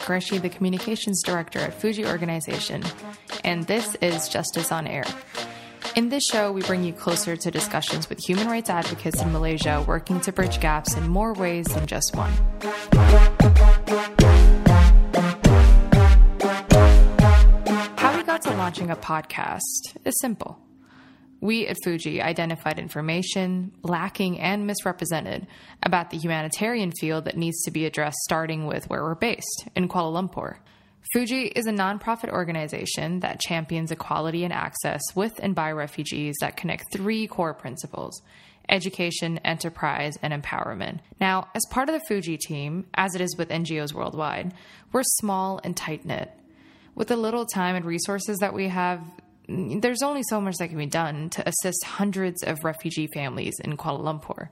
Hi, I'm Qureshi, the Communications Director at Fugee Organization, and this is Justice on Air. In this show, we bring you closer to discussions with human rights advocates in Malaysia working to bridge gaps in more ways than just one. How we got to launching a podcast is simple. We at Fugee identified information lacking and misrepresented about the humanitarian field that needs to be addressed, starting with where we're based in Kuala Lumpur. Fugee is a nonprofit organization that champions equality and access with and by refugees that connect three core principles education, enterprise, and empowerment. Now, as part of the Fugee team, as it is with NGOs worldwide, we're small and tight knit. With the little time and resources that we have, there's only so much that can be done to assist hundreds of refugee families in Kuala Lumpur.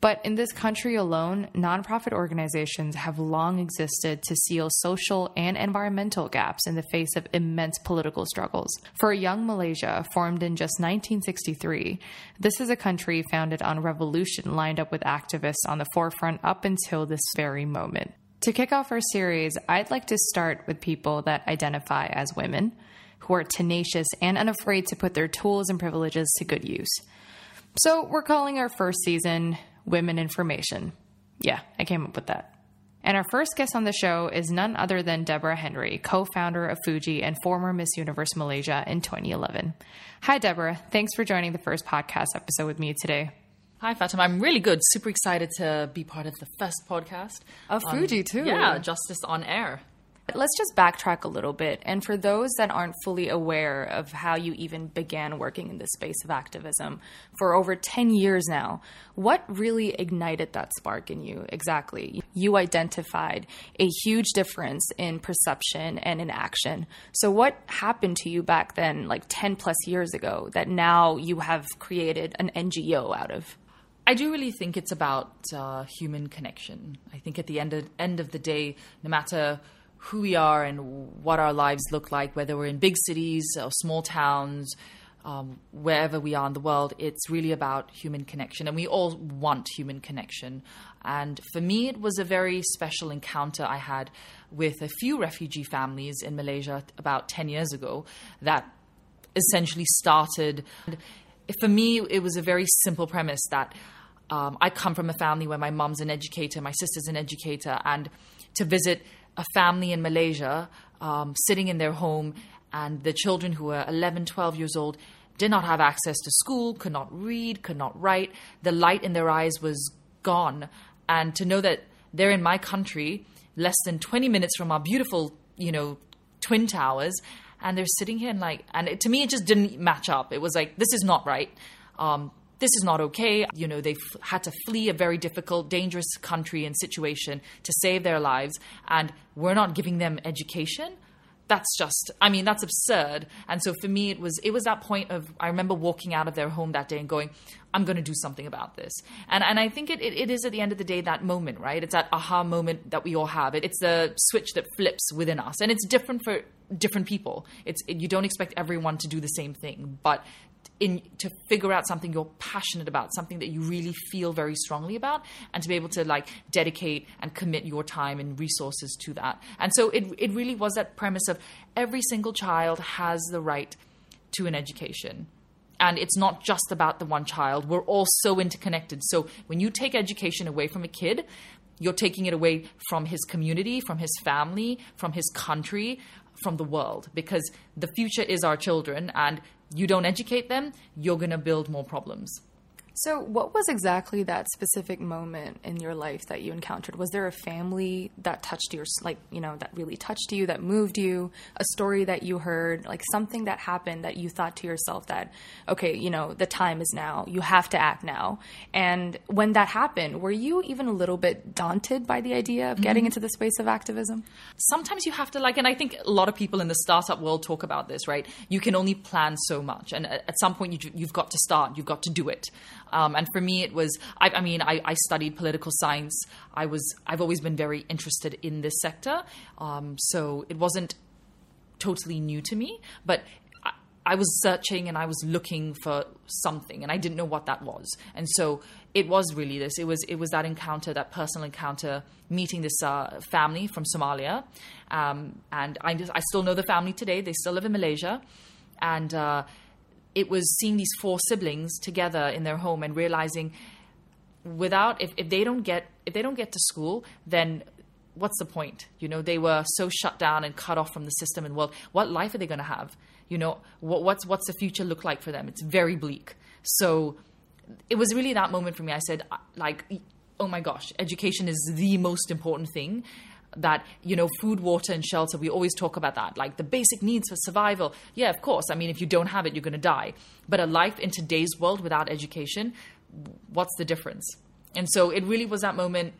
But in this country alone, nonprofit organizations have long existed to seal social and environmental gaps in the face of immense political struggles. For a young Malaysia formed in just 1963, this is a country founded on revolution lined up with activists on the forefront up until this very moment. To kick off our series, I'd like to start with people that identify as women who are tenacious and unafraid to put their tools and privileges to good use. So we're calling our first season Women Information. Yeah, I came up with that. And our first guest on the show is none other than Deborah Henry, co founder of Fugee and former Miss Universe Malaysia in 2011. Hi, Deborah. Thanks for joining the first podcast episode with me today. Hi, Fatima. I'm really good. Super excited to be part of the first podcast. Of um, Fugee, too. Yeah, Justice on Air. Let's just backtrack a little bit. And for those that aren't fully aware of how you even began working in the space of activism for over 10 years now, what really ignited that spark in you exactly? You identified a huge difference in perception and in action. So, what happened to you back then, like 10 plus years ago, that now you have created an NGO out of? I do really think it's about uh, human connection. I think at the end of, end of the day, no matter who we are and what our lives look like, whether we're in big cities or small towns, um, wherever we are in the world, it's really about human connection. And we all want human connection. And for me, it was a very special encounter I had with a few refugee families in Malaysia about 10 years ago that essentially started. For me, it was a very simple premise that um, I come from a family where my mom's an educator, my sister's an educator, and to visit a family in Malaysia um, sitting in their home, and the children who were 11, 12 years old did not have access to school, could not read, could not write. The light in their eyes was gone. And to know that they're in my country, less than 20 minutes from our beautiful, you know, twin towers, and they're sitting here and like, and it, to me, it just didn't match up. It was like, this is not right. Um, this is not okay. You know, they've had to flee a very difficult, dangerous country and situation to save their lives, and we're not giving them education. That's just, I mean, that's absurd. And so for me, it was it was that point of I remember walking out of their home that day and going, I'm going to do something about this. And and I think it, it, it is at the end of the day that moment, right? It's that aha moment that we all have. It, it's the switch that flips within us, and it's different for different people. It's it, you don't expect everyone to do the same thing, but in to figure out something you're passionate about, something that you really feel very strongly about, and to be able to like dedicate and commit your time and resources to that. And so it it really was that premise of every single child has the right to an education. And it's not just about the one child. We're all so interconnected. So when you take education away from a kid, you're taking it away from his community, from his family, from his country, from the world because the future is our children and you don't educate them, you're going to build more problems. So, what was exactly that specific moment in your life that you encountered? Was there a family that touched your, like, you know, that really touched you, that moved you, a story that you heard, like something that happened that you thought to yourself that, okay, you know, the time is now, you have to act now? And when that happened, were you even a little bit daunted by the idea of getting mm-hmm. into the space of activism? Sometimes you have to, like, and I think a lot of people in the startup world talk about this, right? You can only plan so much. And at some point, you, you've got to start, you've got to do it. Um, and for me, it was, I, I mean, I, I, studied political science. I was, I've always been very interested in this sector. Um, so it wasn't totally new to me, but I was searching and I was looking for something, and I didn't know what that was. And so it was really this. It was it was that encounter, that personal encounter, meeting this uh, family from Somalia, um, and I just, I still know the family today. They still live in Malaysia, and uh, it was seeing these four siblings together in their home and realizing without if, if they don't get if they don't get to school, then what's the point? You know, they were so shut down and cut off from the system and world. What life are they going to have? You know, what, what's what's the future look like for them? It's very bleak. So it was really that moment for me. I said, like, oh my gosh, education is the most important thing. That you know, food, water, and shelter. We always talk about that, like the basic needs for survival. Yeah, of course. I mean, if you don't have it, you're going to die. But a life in today's world without education, what's the difference? And so it really was that moment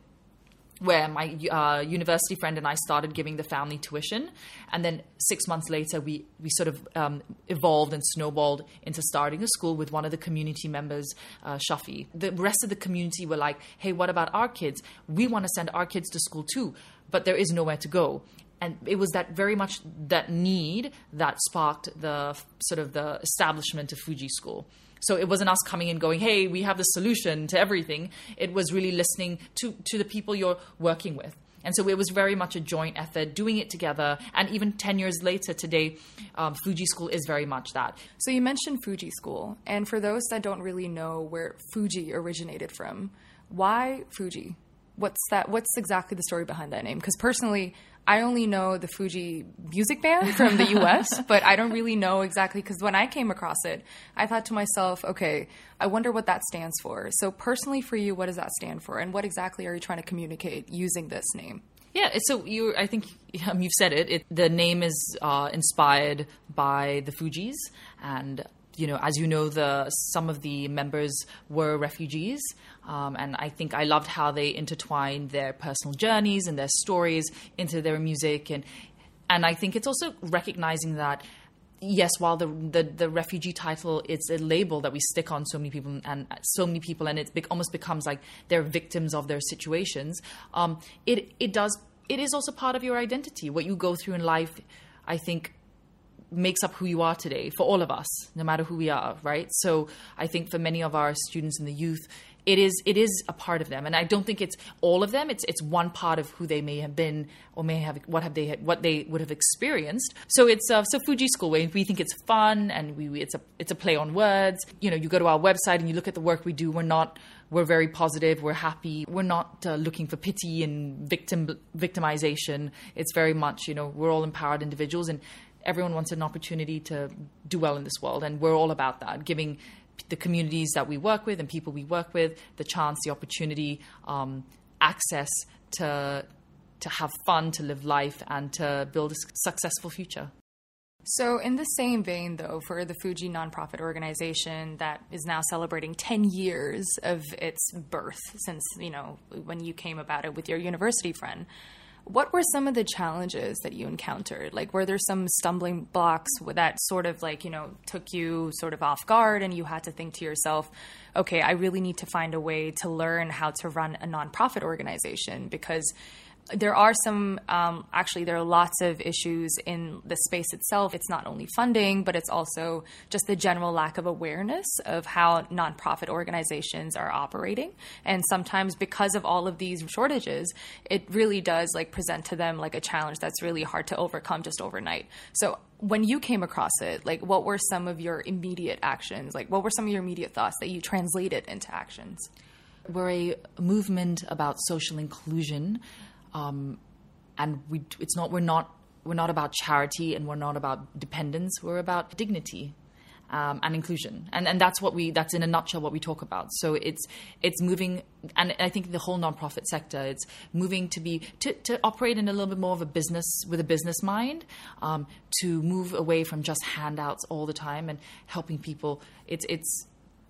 where my uh, university friend and I started giving the family tuition, and then six months later, we we sort of um, evolved and snowballed into starting a school with one of the community members, uh, Shafi. The rest of the community were like, "Hey, what about our kids? We want to send our kids to school too, but there is nowhere to go." And it was that very much that need that sparked the sort of the establishment of Fugee School. So it wasn't us coming and going, hey, we have the solution to everything. It was really listening to, to the people you're working with. And so it was very much a joint effort, doing it together. And even 10 years later, today, um, Fugee School is very much that. So you mentioned Fugee School. And for those that don't really know where Fugee originated from, why Fugee? What's that? What's exactly the story behind that name? Because personally, I only know the Fugee music band from the US, but I don't really know exactly because when I came across it, I thought to myself, okay, I wonder what that stands for. So, personally, for you, what does that stand for? And what exactly are you trying to communicate using this name? Yeah, so you, I think um, you've said it. it the name is uh, inspired by the Fugees, and you know, as you know, the some of the members were refugees, um, and I think I loved how they intertwined their personal journeys and their stories into their music, and and I think it's also recognizing that yes, while the, the, the refugee title it's a label that we stick on so many people and so many people, and it be- almost becomes like they're victims of their situations. Um, it it does it is also part of your identity. What you go through in life, I think makes up who you are today for all of us, no matter who we are, right? So I think for many of our students and the youth, it is it is a part of them, and I don't think it's all of them. It's it's one part of who they may have been, or may have what have they what they would have experienced. So it's uh, so Fugee School. We, we think it's fun, and we it's a it's a play on words. You know, you go to our website and you look at the work we do. We're not we're very positive. We're happy. We're not uh, looking for pity and victim victimization. It's very much you know we're all empowered individuals and everyone wants an opportunity to do well in this world, and we're all about that, giving the communities that we work with and people we work with the chance, the opportunity, um, access to to have fun, to live life, and to build a successful future. So, in the same vein, though, for the Fugee nonprofit organization that is now celebrating 10 years of its birth since, you know, when you came about it with your university friend, what were some of the challenges that you encountered? Like, were there some stumbling blocks that sort of like, you know, took you sort of off guard and you had to think to yourself, okay, I really need to find a way to learn how to run a nonprofit organization because there are some um, actually there are lots of issues in the space itself. It's not only funding but it's also just the general lack of awareness of how nonprofit organizations are operating. And sometimes because of all of these shortages it really does like present to them like a challenge that's really hard to overcome just overnight. So when you came across it like what were some of your immediate actions? Like what were some of your immediate thoughts that you translated into actions? We're a movement about social inclusion um, and we it's not we're not we're not about charity and we're not about dependence. We're about dignity um, and inclusion. And and that's what we that's in a nutshell what we talk about. So it's it's moving and I think the whole nonprofit sector it's moving to be to, to operate in a little bit more of a business with a business mind um, to move away from just handouts all the time and helping people. It's it's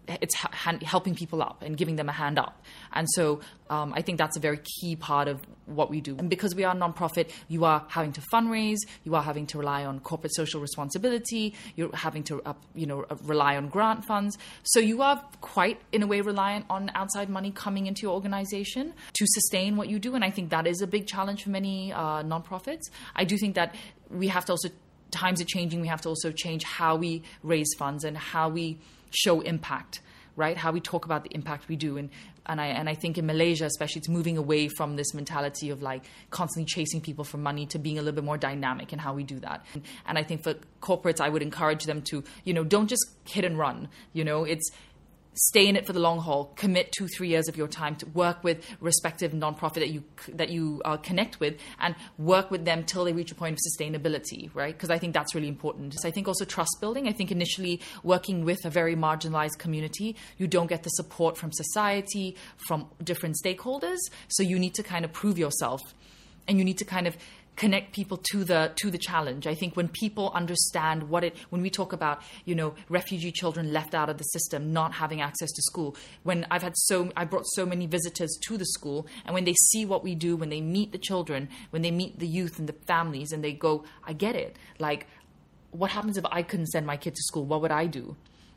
it's hand, helping people up and giving them a hand up. And so um, I think that's a very key part of what we do. And because we are a nonprofit, you are having to fundraise, you are having to rely on corporate social responsibility, you're having to uh, you know uh, rely on grant funds. So you are quite in a way reliant on outside money coming into your organization to sustain what you do. And I think that is a big challenge for many uh, nonprofits. I do think that we have to also times are changing. We have to also change how we raise funds and how we show impact right? How we talk about the impact we do. And, and I, and I think in Malaysia, especially, it's moving away from this mentality of like constantly chasing people for money to being a little bit more dynamic in how we do that. And, and I think for corporates, I would encourage them to, you know, don't just hit and run. You know, it's, stay in it for the long haul commit two three years of your time to work with respective nonprofit that you that you uh, connect with and work with them till they reach a point of sustainability right? Because i think that's really important. So i think also trust building. I think initially working with a very marginalized community you don't get the support from society from different stakeholders. So you need to kind of prove yourself and you need to kind of connect people to the to the challenge. I think when people understand what it when we talk about you know refugee children left out of the system, not having access to school. When I've had so I brought so many visitors to the school, and when they see what we do, when they meet the children, when they meet the youth and the families, and they go, I get it. Like, what happens if I couldn't send my kid to school? What would I do?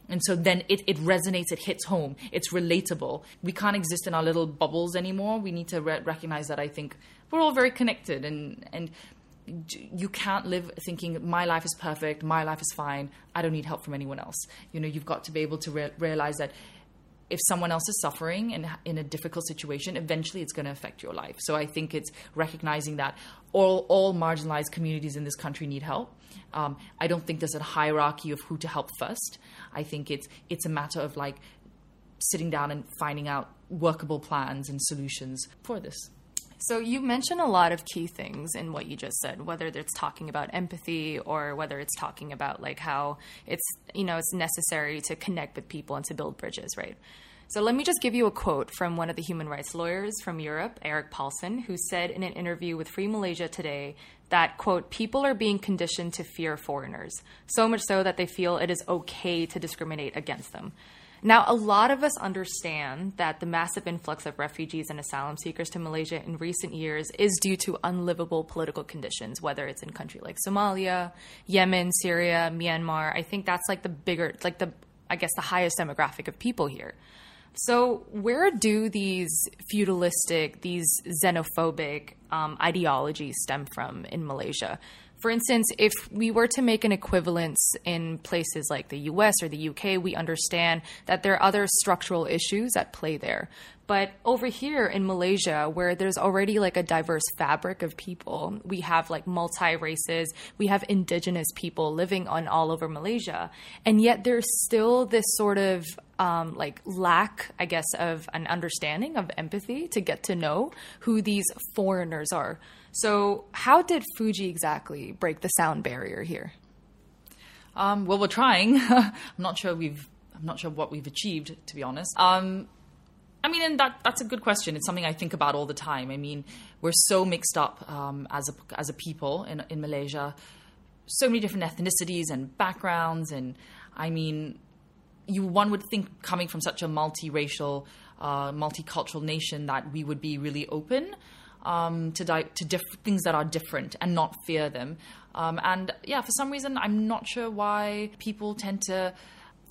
And so then it, it resonates, it hits home, it's relatable. We can't exist in our little bubbles anymore. We need to re- recognize that I think we're all very connected and, and you can't live thinking my life is perfect, my life is fine, I don't need help from anyone else. You know, you've got to be able to re- realize that if someone else is suffering and in a difficult situation, eventually it's going to affect your life. So I think it's recognizing that all all marginalized communities in this country need help. Um, I don't think there's a hierarchy of who to help first. I think it's it's a matter of like sitting down and finding out workable plans and solutions for this. So you mentioned a lot of key things in what you just said, whether it's talking about empathy or whether it's talking about like how it's you know it's necessary to connect with people and to build bridges, right? So let me just give you a quote from one of the human rights lawyers from Europe, Eric Paulsen, who said in an interview with Free Malaysia today that quote people are being conditioned to fear foreigners, so much so that they feel it is okay to discriminate against them. Now, a lot of us understand that the massive influx of refugees and asylum seekers to Malaysia in recent years is due to unlivable political conditions, whether it's in countries like Somalia, Yemen, Syria, Myanmar. I think that's like the bigger, like the, I guess, the highest demographic of people here. So, where do these feudalistic, these xenophobic um, ideologies stem from in Malaysia? For instance, if we were to make an equivalence in places like the US or the UK, we understand that there are other structural issues at play there. But over here in Malaysia, where there's already like a diverse fabric of people, we have like multi races, we have indigenous people living on all over Malaysia, and yet there's still this sort of um, like lack, I guess, of an understanding of empathy to get to know who these foreigners are. So, how did Fugee exactly break the sound barrier here? Um, well, we're trying. I'm not sure we've. I'm not sure what we've achieved, to be honest. Um, I mean, and that that's a good question. It's something I think about all the time. I mean, we're so mixed up um, as a as a people in in Malaysia, so many different ethnicities and backgrounds, and I mean, you one would think coming from such a multiracial, uh, multicultural nation that we would be really open um, to di- to diff- things that are different and not fear them. Um, and yeah, for some reason, I'm not sure why people tend to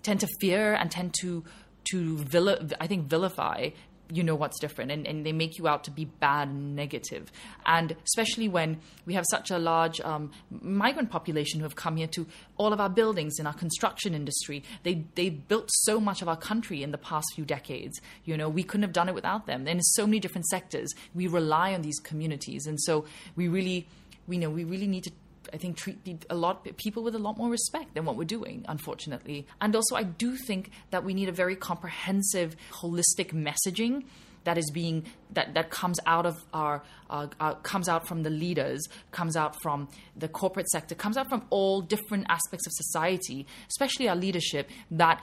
tend to fear and tend to to vil- I think vilify you know what's different and, and they make you out to be bad and negative. And especially when we have such a large um, migrant population who have come here to all of our buildings in our construction industry. They they built so much of our country in the past few decades. You know we couldn't have done it without them. And in so many different sectors. We rely on these communities. And so we really we know we really need to I think treat a lot people with a lot more respect than what we're doing, unfortunately. And also, I do think that we need a very comprehensive, holistic messaging that is being that that comes out of our uh, comes out from the leaders, comes out from the corporate sector, comes out from all different aspects of society, especially our leadership that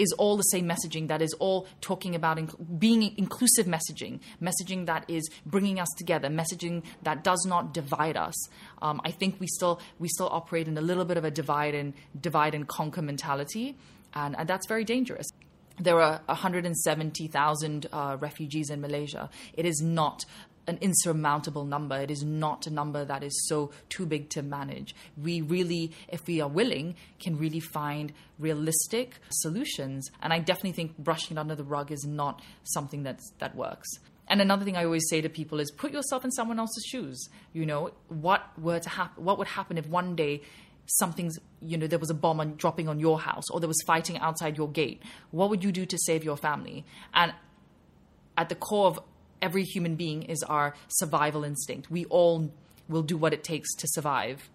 is all the same messaging that is all talking about inc- being inclusive messaging, messaging that is bringing us together, messaging that does not divide us. Um, I think we still we still operate in a little bit of a divide and divide and conquer mentality, and, and that's very dangerous. There are 170,000 uh, refugees in Malaysia. It is not an insurmountable number. It is not a number that is so too big to manage. We really, if we are willing, can really find realistic solutions. And I definitely think brushing it under the rug is not something that's, that works. And another thing I always say to people is put yourself in someone else's shoes. You know, what were to happen? What would happen if one day something's, you know, there was a bomb on, dropping on your house or there was fighting outside your gate, what would you do to save your family? And at the core of every human being is our survival instinct. We all will do what it takes to survive.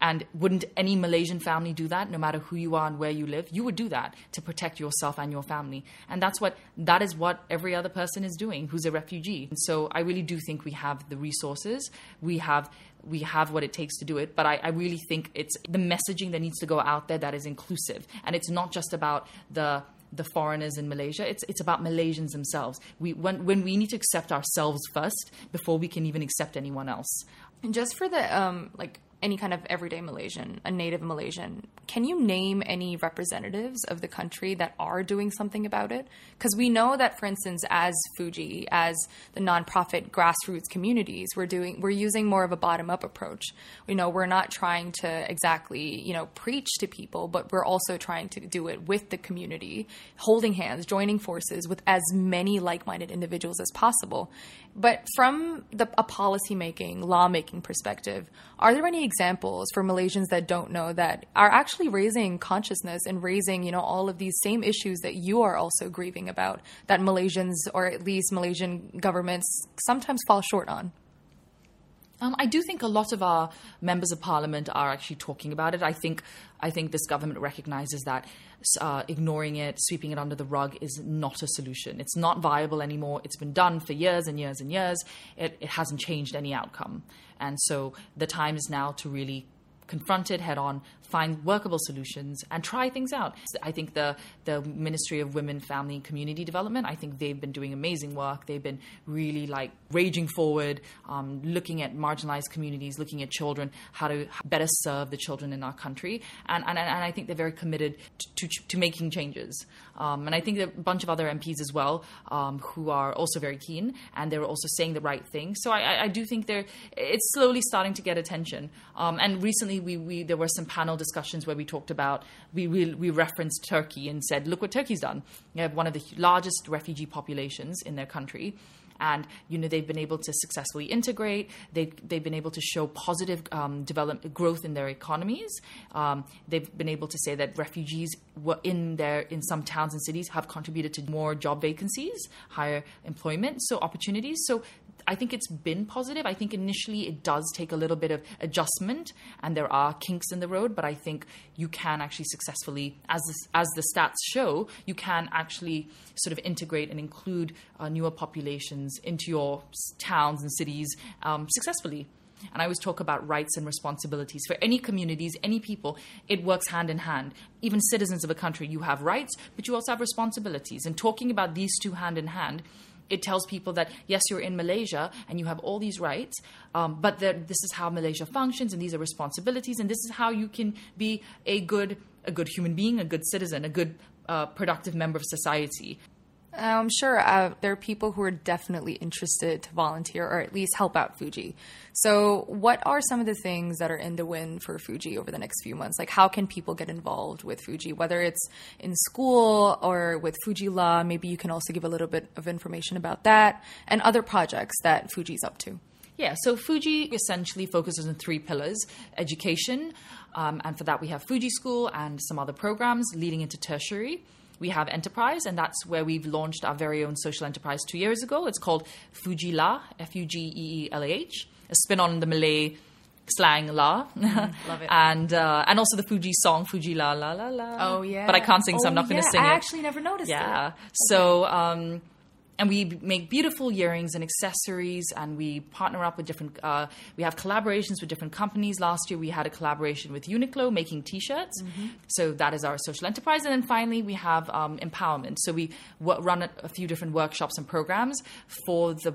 And wouldn't any Malaysian family do that, no matter who you are and where you live? You would do that to protect yourself and your family. And that's what that is what every other person is doing who's a refugee. And so I really do think we have the resources. We have we have what it takes to do it. But I, I really think it's the messaging that needs to go out there that is inclusive. And it's not just about the the foreigners in Malaysia. It's it's about Malaysians themselves. We when when we need to accept ourselves first before we can even accept anyone else. And just for the um like any kind of everyday Malaysian, a native Malaysian, can you name any representatives of the country that are doing something about it? Because we know that, for instance, as Fugee, as the nonprofit grassroots communities, we're doing we're using more of a bottom up approach. We know we're not trying to exactly you know preach to people, but we're also trying to do it with the community, holding hands, joining forces with as many like minded individuals as possible. But from the, a policymaking, lawmaking perspective, are there any examples for Malaysians that don't know that are actually raising consciousness and raising, you know, all of these same issues that you are also grieving about that Malaysians or at least Malaysian governments sometimes fall short on? Um, I do think a lot of our members of parliament are actually talking about it. I think I think this government recognizes that uh, ignoring it, sweeping it under the rug, is not a solution. It's not viable anymore. It's been done for years and years and years. It, it hasn't changed any outcome, and so the time is now to really confront it head on, find workable solutions, and try things out. I think the the Ministry of Women, Family, and Community Development. I think they've been doing amazing work. They've been really like raging forward, um, looking at marginalized communities, looking at children, how to better serve the children in our country, and and, and I think they're very committed to to, to making changes. Um, and I think there a bunch of other MPs as well um, who are also very keen, and they're also saying the right thing. So I, I do think they're it's slowly starting to get attention. Um, and recently, we, we there were some panel discussions where we talked about we, we we referenced Turkey and said, look what Turkey's done. They have one of the largest refugee populations in their country and you know they've been able to successfully integrate. They they've been able to show positive um, development growth in their economies. Um, they've been able to say that refugees were in their in some towns and cities have contributed to more job vacancies, higher employment, so opportunities. So I think it's been positive. I think initially it does take a little bit of adjustment, and there are kinks in the road. But I think you can actually successfully, as as the stats show, you can actually sort of integrate and include uh, newer populations into your towns and cities um, successfully. And I always talk about rights and responsibilities. For any communities, any people, it works hand in hand. Even citizens of a country, you have rights, but you also have responsibilities. And talking about these two hand in hand it tells people that yes, you're in Malaysia and you have all these rights, um, but that this is how Malaysia functions and these are responsibilities, and this is how you can be a good a good human being, a good citizen, a good uh, productive member of society. I'm sure uh, there are people who are definitely interested to volunteer or at least help out Fugee. So, what are some of the things that are in the wind for Fugee over the next few months? Like, how can people get involved with Fugee, whether it's in school or with Fugee-lah? Maybe you can also give a little bit of information about that and other projects that Fugee's up to. Yeah, so Fugee essentially focuses on three pillars education, um, and for that we have Fugee School and some other programs leading into tertiary we have enterprise, and that's where we've launched our very own social enterprise two years ago. It's called Fugee-lah, F U G E E L A H, a spin on the Malay slang la. Mm, love it. and uh, and also the Fugee song Fu-Gee-La la la la. Oh yeah. But I can't sing, so oh, I'm not going to sing I it. actually never noticed. Yeah. It. So um, and we make beautiful earrings and accessories and we partner up with different uh, we have collaborations with different companies. Last year we had a collaboration with uniqlo making t-shirts. Mm-hmm. so that is our social enterprise. And then finally we have um, empowerment. So we w- run a, a, few different workshops and programs for the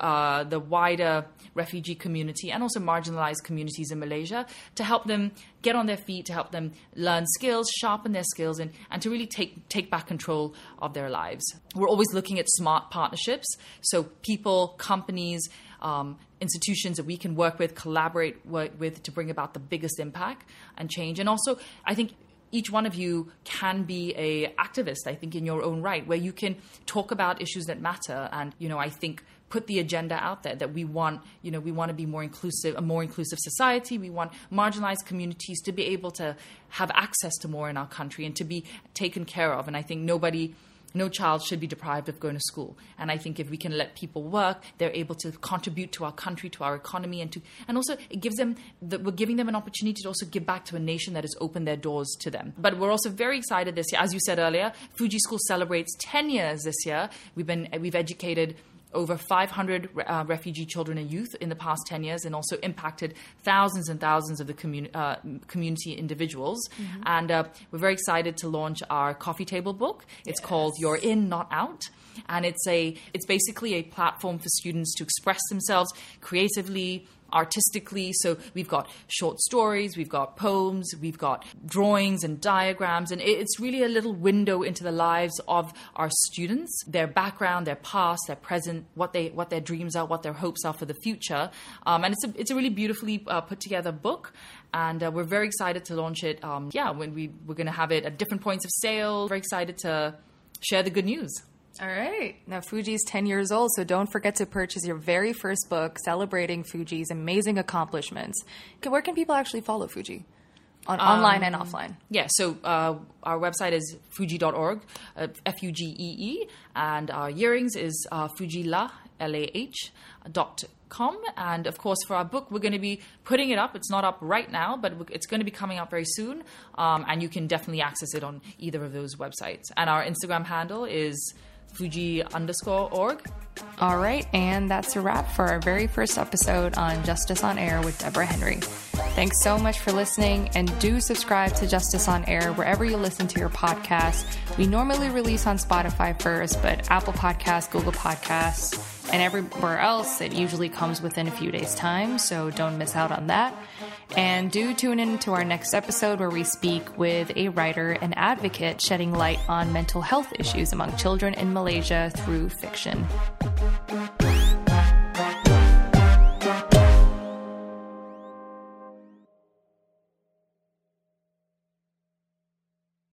uh, the wider refugee community and also marginalized communities in malaysia to help them get on their feet to help them learn skills sharpen their skills and, and to really take take back control of their lives. We're always looking at smart smart partnerships. So people, companies, um, institutions that we can work with, collaborate with to bring about the biggest impact and change. And also, I think each one of you can be a activist i think in your own right where you can talk about issues that matter and you know i think put the agenda out there that we want, you know, we want to be more inclusive, a more inclusive society. We want marginalized communities to be able to have access to more in our country and to be taken care of. And I think nobody no child should be deprived of going to school. And I think if we can let people work, they're able to contribute to our country, to our economy, and to and also it gives them the, we're giving them an opportunity to also give back to a nation that has opened their doors to them. But we're also very excited this year, as you said earlier. Fugee School celebrates 10 years this year. We've been we've educated over 500 uh, refugee children and youth in the past 10 years and also impacted thousands and thousands of the uh, community individuals. Mm-hmm. And uh, we're very excited to launch our coffee table book. It's yes. called You're In, Not Out. And it's a it's basically a platform for students to express themselves creatively, artistically. So we've got short stories, we've got poems, we've got drawings and diagrams, and it's really a little window into the lives of our students, their background, their past, their present, what they what their dreams are, what their hopes are for the future. Um, and it's a it's a really beautifully uh, put together book. And uh, we're very excited to launch it. Um, yeah, when we we're going to have it at different points of sale. Very excited to share the good news. All right. Now, Fugee's 10 years old, so don't forget to purchase your very first book celebrating Fugee's amazing accomplishments. Where can people actually follow Fugee? On, um, online and offline. Yeah, so uh, our website is fugee.org, uh, F U G E E, and our earrings is uh, fugeelah, L A H, dot com. And of course, for our book, we're going to be putting it up. It's not up right now, but it's going to be coming up very soon. Um, and you can definitely access it on either of those websites. And our Instagram handle is fugee underscore org. All right, and that's a wrap for our very first episode on Justice on Air with Deborah Henry. Thanks so much for listening, and do subscribe to Justice on Air wherever you listen to your podcast. We normally release on Spotify first, but Apple Podcasts, Google Podcasts, and everywhere else, it usually comes within a few days' time, so don't miss out on that. And do tune in to our next episode where we speak with a writer and advocate shedding light on mental health issues among children in Malaysia through fiction.